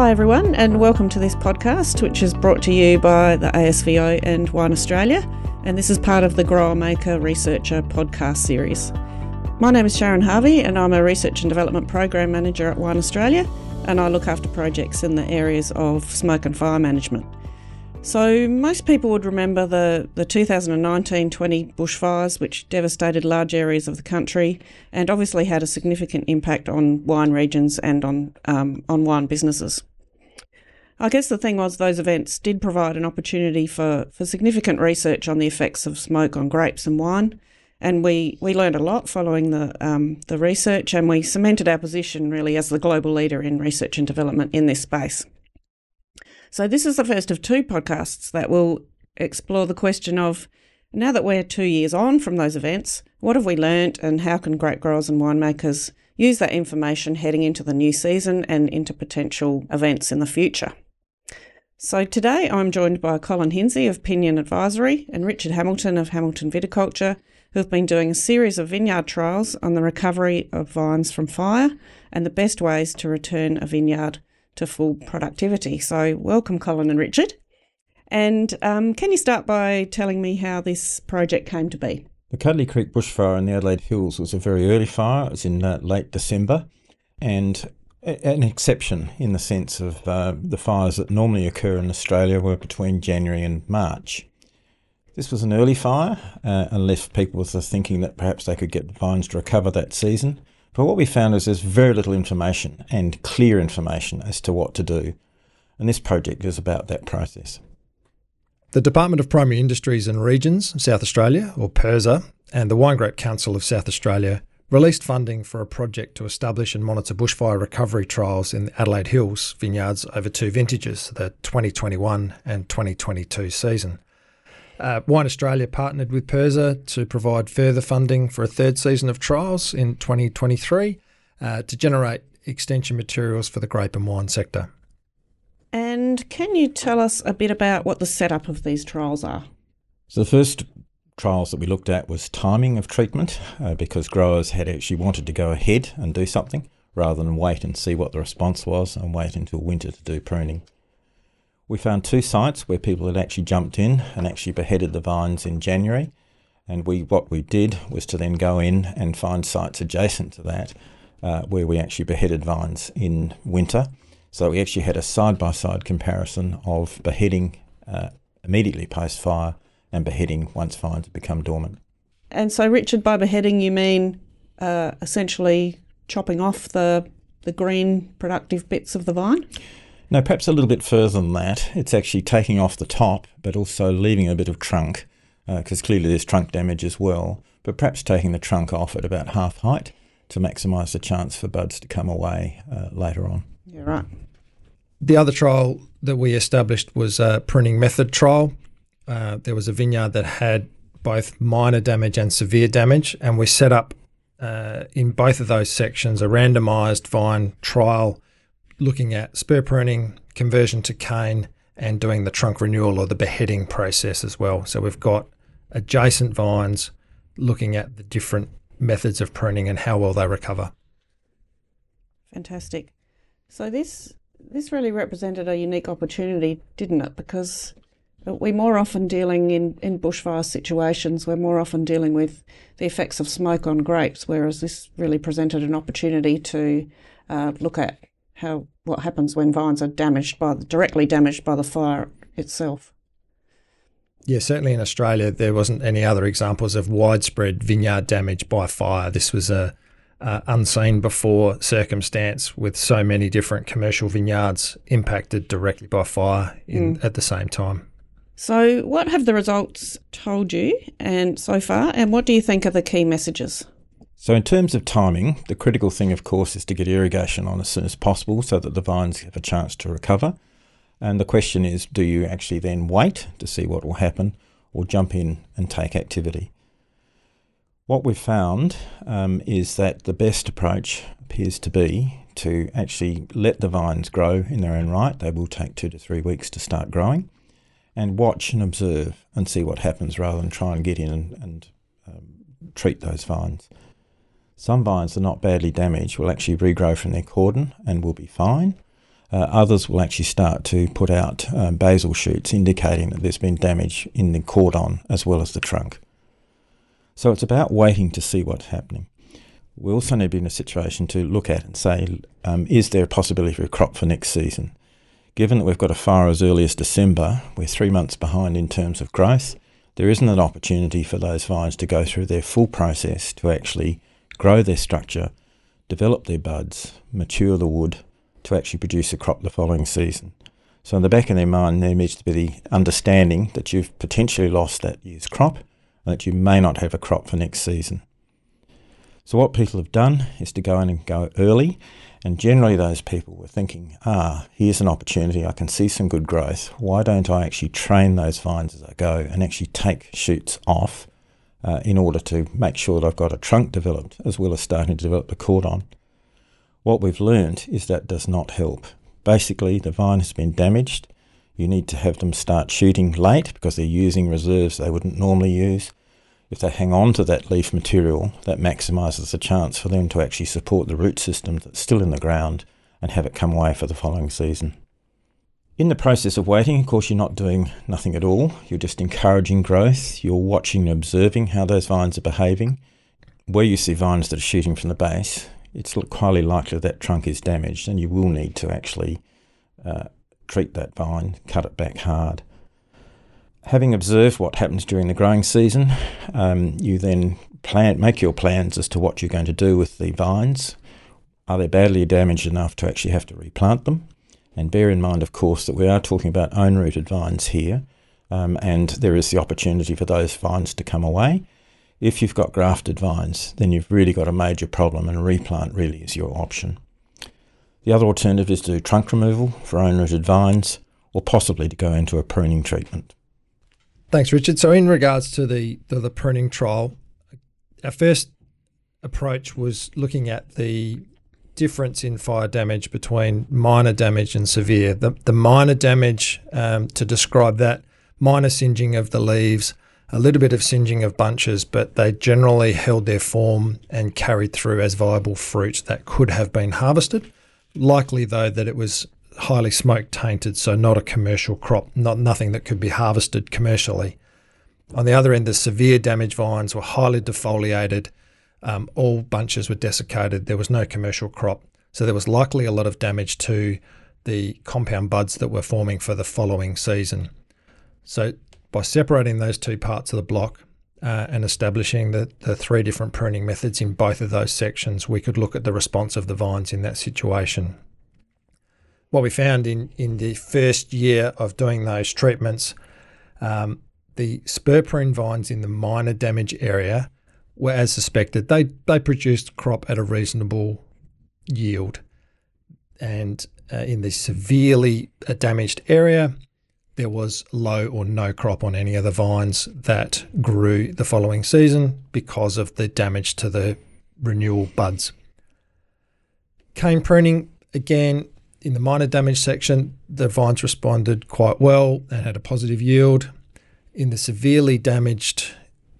Hi, everyone, and welcome to this podcast, which is brought to you by the ASVO and Wine Australia. And this is part of the Grower Maker Researcher podcast series. My name is Sharon Harvey, and I'm a Research and Development Program Manager at Wine Australia, and I look after projects in the areas of smoke and fire management. So, most people would remember the, the 2019 20 bushfires, which devastated large areas of the country and obviously had a significant impact on wine regions and on, um, on wine businesses. I guess the thing was, those events did provide an opportunity for, for significant research on the effects of smoke on grapes and wine. And we, we learned a lot following the, um, the research, and we cemented our position really as the global leader in research and development in this space. So, this is the first of two podcasts that will explore the question of now that we're two years on from those events, what have we learnt and how can grape growers and winemakers use that information heading into the new season and into potential events in the future? So, today I'm joined by Colin Hinze of Pinion Advisory and Richard Hamilton of Hamilton Viticulture, who have been doing a series of vineyard trials on the recovery of vines from fire and the best ways to return a vineyard to full productivity. So, welcome, Colin and Richard. And um, can you start by telling me how this project came to be? The Cudlee Creek bushfire in the Adelaide Hills was a very early fire. It was in uh, late December and an exception in the sense of uh, the fires that normally occur in Australia were between January and March. This was an early fire uh, and left people with the thinking that perhaps they could get the vines to recover that season. But what we found is there's very little information and clear information as to what to do. And this project is about that process. The Department of Primary Industries and Regions, South Australia, or PIRSA, and the Wine Grape Council of South Australia released funding for a project to establish and monitor bushfire recovery trials in the Adelaide Hills vineyards over two vintages, the 2021 and 2022 season. Uh, Wine Australia partnered with PIRSA to provide further funding for a third season of trials in 2023 uh, to generate extension materials for the grape and wine sector. And can you tell us a bit about what the setup of these trials are? So, the first trials that we looked at was timing of treatment uh, because growers had actually wanted to go ahead and do something rather than wait and see what the response was and wait until winter to do pruning. We found two sites where people had actually jumped in and actually beheaded the vines in January. And we, what we did was to then go in and find sites adjacent to that uh, where we actually beheaded vines in winter. So we actually had a side by side comparison of beheading uh, immediately post fire and beheading once vines had become dormant. And so, Richard, by beheading, you mean uh, essentially chopping off the the green productive bits of the vine? No, perhaps a little bit further than that. It's actually taking off the top, but also leaving a bit of trunk, because uh, clearly there's trunk damage as well. But perhaps taking the trunk off at about half height to maximise the chance for buds to come away uh, later on. Yeah, right. The other trial that we established was a pruning method trial. Uh, there was a vineyard that had both minor damage and severe damage, and we set up uh, in both of those sections a randomised vine trial looking at spur pruning, conversion to cane, and doing the trunk renewal or the beheading process as well. So we've got adjacent vines looking at the different methods of pruning and how well they recover. Fantastic. So this this really represented a unique opportunity, didn't it? Because we're more often dealing in, in bushfire situations, we're more often dealing with the effects of smoke on grapes, whereas this really presented an opportunity to uh, look at how what happens when vines are damaged by directly damaged by the fire itself. Yeah, certainly in Australia, there wasn't any other examples of widespread vineyard damage by fire. This was a, a unseen before circumstance with so many different commercial vineyards impacted directly by fire in, mm. at the same time. So, what have the results told you and so far, and what do you think are the key messages? So, in terms of timing, the critical thing, of course, is to get irrigation on as soon as possible so that the vines have a chance to recover. And the question is do you actually then wait to see what will happen or jump in and take activity? What we've found um, is that the best approach appears to be to actually let the vines grow in their own right. They will take two to three weeks to start growing and watch and observe and see what happens rather than try and get in and, and um, treat those vines. Some vines are not badly damaged, will actually regrow from their cordon and will be fine. Uh, others will actually start to put out um, basal shoots indicating that there's been damage in the cordon as well as the trunk. So it's about waiting to see what's happening. We also need to be in a situation to look at and say, um, is there a possibility for a crop for next season? Given that we've got a fire as early as December, we're three months behind in terms of growth, there isn't an opportunity for those vines to go through their full process to actually grow their structure, develop their buds, mature the wood, to actually produce a crop the following season. So, in the back of their mind, there needs to be the understanding that you've potentially lost that year's crop and that you may not have a crop for next season. So, what people have done is to go in and go early, and generally, those people were thinking, ah, here's an opportunity, I can see some good growth. Why don't I actually train those vines as I go and actually take shoots off uh, in order to make sure that I've got a trunk developed as well as starting to develop the cordon? What we've learned is that does not help. Basically, the vine has been damaged. You need to have them start shooting late because they're using reserves they wouldn't normally use. If they hang on to that leaf material, that maximises the chance for them to actually support the root system that's still in the ground and have it come away for the following season. In the process of waiting, of course, you're not doing nothing at all. You're just encouraging growth. You're watching and observing how those vines are behaving. Where you see vines that are shooting from the base, it's highly likely that trunk is damaged and you will need to actually uh, treat that vine, cut it back hard. Having observed what happens during the growing season, um, you then plan, make your plans as to what you're going to do with the vines. Are they badly damaged enough to actually have to replant them? And bear in mind, of course, that we are talking about own rooted vines here, um, and there is the opportunity for those vines to come away. If you've got grafted vines, then you've really got a major problem, and replant really is your option. The other alternative is to do trunk removal for own rooted vines, or possibly to go into a pruning treatment. Thanks, Richard. So, in regards to the, the, the pruning trial, our first approach was looking at the difference in fire damage between minor damage and severe. The, the minor damage, um, to describe that, minor singeing of the leaves, a little bit of singeing of bunches, but they generally held their form and carried through as viable fruit that could have been harvested. Likely, though, that it was highly smoke tainted, so not a commercial crop, not nothing that could be harvested commercially. On the other end, the severe damaged vines were highly defoliated. Um, all bunches were desiccated. There was no commercial crop, so there was likely a lot of damage to the compound buds that were forming for the following season. So by separating those two parts of the block uh, and establishing the, the three different pruning methods in both of those sections, we could look at the response of the vines in that situation. What we found in, in the first year of doing those treatments, um, the spur prune vines in the minor damage area were as suspected. They, they produced crop at a reasonable yield. And uh, in the severely damaged area, there was low or no crop on any of the vines that grew the following season because of the damage to the renewal buds. Cane pruning, again, in the minor damage section, the vines responded quite well and had a positive yield. In the severely damaged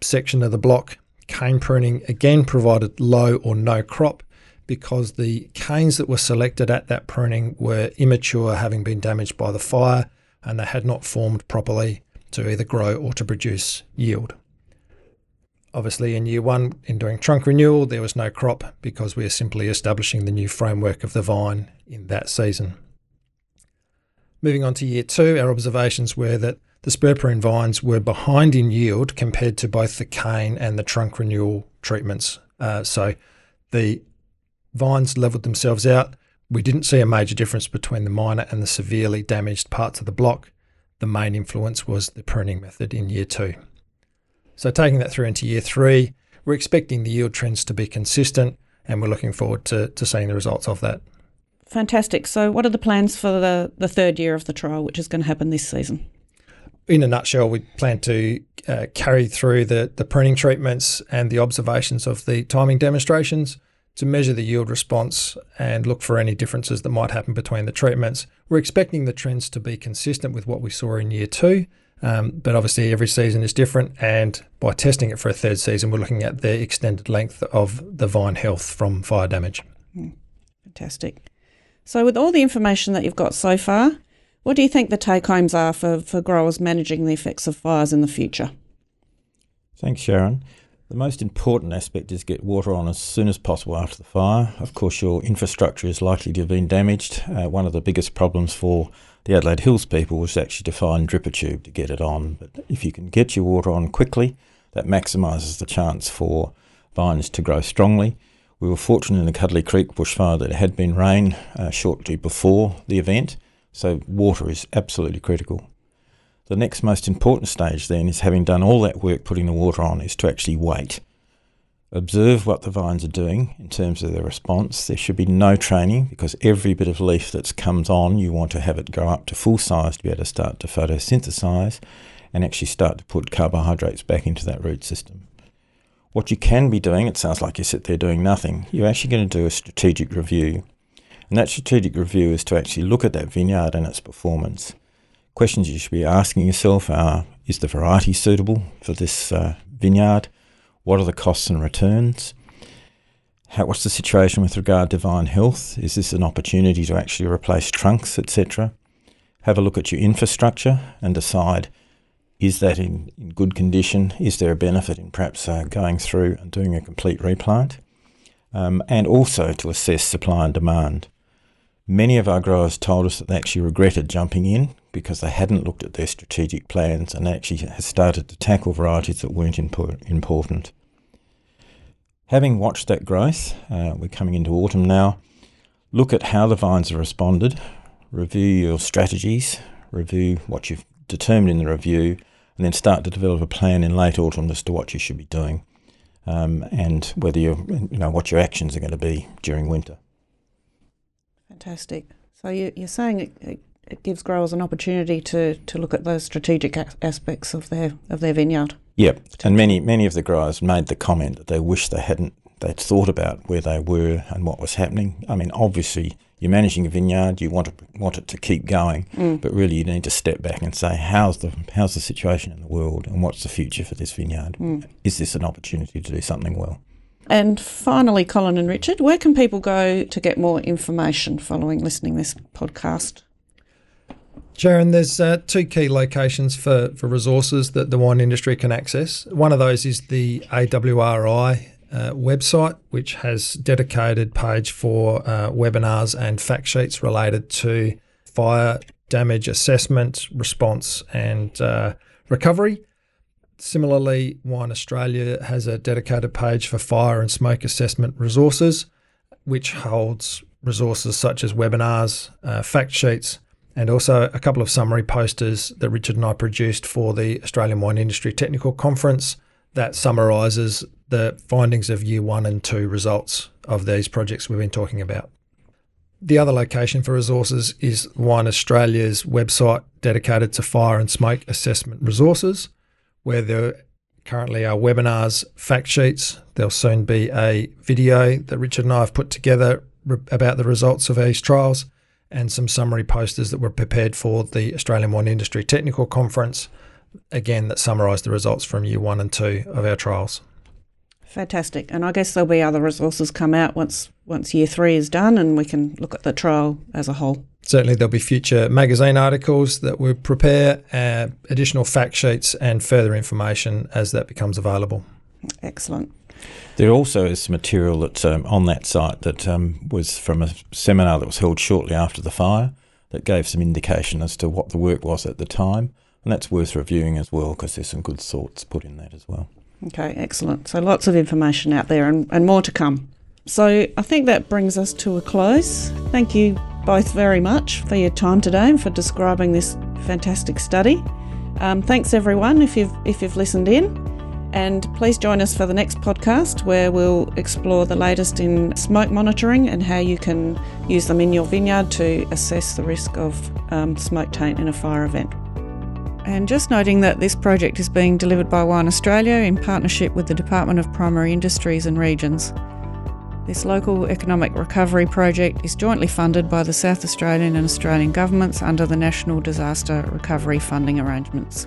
section of the block, cane pruning again provided low or no crop because the canes that were selected at that pruning were immature, having been damaged by the fire and they had not formed properly to either grow or to produce yield. Obviously, in year one, in doing trunk renewal, there was no crop because we are simply establishing the new framework of the vine in that season. Moving on to year two, our observations were that the spur prune vines were behind in yield compared to both the cane and the trunk renewal treatments. Uh, so the vines levelled themselves out, we didn't see a major difference between the minor and the severely damaged parts of the block. The main influence was the pruning method in year two. So, taking that through into year three, we're expecting the yield trends to be consistent and we're looking forward to, to seeing the results of that. Fantastic. So, what are the plans for the, the third year of the trial, which is going to happen this season? In a nutshell, we plan to uh, carry through the, the pruning treatments and the observations of the timing demonstrations to measure the yield response and look for any differences that might happen between the treatments. We're expecting the trends to be consistent with what we saw in year two, um, but obviously every season is different. And by testing it for a third season, we're looking at the extended length of the vine health from fire damage. Mm, fantastic. So, with all the information that you've got so far, what do you think the take homes are for, for growers managing the effects of fires in the future? Thanks, Sharon. The most important aspect is get water on as soon as possible after the fire. Of course, your infrastructure is likely to have been damaged. Uh, one of the biggest problems for the Adelaide Hills people was actually to find dripper tube to get it on. But if you can get your water on quickly, that maximises the chance for vines to grow strongly. We were fortunate in the Cudlee Creek bushfire that it had been rain uh, shortly before the event, so water is absolutely critical. The next most important stage then is having done all that work putting the water on is to actually wait. Observe what the vines are doing in terms of their response. There should be no training because every bit of leaf that comes on, you want to have it go up to full size to be able to start to photosynthesize and actually start to put carbohydrates back into that root system. What you can be doing, it sounds like you sit there doing nothing, you're actually going to do a strategic review. And that strategic review is to actually look at that vineyard and its performance questions you should be asking yourself are is the variety suitable for this uh, vineyard? What are the costs and returns? How, what's the situation with regard to vine health? Is this an opportunity to actually replace trunks, etc.? Have a look at your infrastructure and decide is that in, in good condition? Is there a benefit in perhaps uh, going through and doing a complete replant? Um, and also to assess supply and demand. Many of our growers told us that they actually regretted jumping in because they hadn't looked at their strategic plans and actually started to tackle varieties that weren't impo- important. Having watched that growth, uh, we're coming into autumn now, look at how the vines have responded, review your strategies, review what you've determined in the review, and then start to develop a plan in late autumn as to what you should be doing um, and whether you you know what your actions are going to be during winter. Fantastic. So you, are saying it, it, gives growers an opportunity to, to look at those strategic aspects of their of their vineyard. Yep, and many many of the growers made the comment that they wish they hadn't they'd thought about where they were and what was happening. I mean, obviously, you're managing a vineyard, you want to want it to keep going, mm. but really you need to step back and say, how's the how's the situation in the world, and what's the future for this vineyard? Mm. Is this an opportunity to do something well? And finally, Colin and Richard, where can people go to get more information following listening this podcast? Sharon, there's uh, two key locations for, for resources that the wine industry can access. One of those is the AWRI uh, website, which has dedicated page for uh, webinars and fact sheets related to fire damage assessment, response, and uh, recovery. Similarly, Wine Australia has a dedicated page for fire and smoke assessment resources, which holds resources such as webinars, uh, fact sheets, and also a couple of summary posters that Richard and I produced for the Australian Wine Industry Technical Conference that summarises the findings of year one and two results of these projects we've been talking about. The other location for resources is Wine Australia's website dedicated to fire and smoke assessment resources where there currently are webinars, fact sheets. There'll soon be a video that Richard and I have put together about the results of these trials and some summary posters that were prepared for the Australian Wine Industry Technical Conference, again, that summarise the results from year one and two of our trials. Fantastic. And I guess there'll be other resources come out once once year three is done and we can look at the trial as a whole certainly there'll be future magazine articles that we prepare, uh, additional fact sheets, and further information as that becomes available. Excellent. There also is material that's um, on that site that um, was from a seminar that was held shortly after the fire that gave some indication as to what the work was at the time. And that's worth reviewing as well because there's some good thoughts put in that as well. Okay, excellent. So lots of information out there and, and more to come. So I think that brings us to a close. Thank you both very much for your time today and for describing this fantastic study. Um, thanks everyone if you've if you've listened in, and please join us for the next podcast where we'll explore the latest in smoke monitoring and how you can use them in your vineyard to assess the risk of um, smoke taint in a fire event. And just noting that this project is being delivered by Wine Australia in partnership with the Department of Primary Industries and Regions. This local economic recovery project is jointly funded by the South Australian and Australian governments under the National Disaster Recovery Funding Arrangements.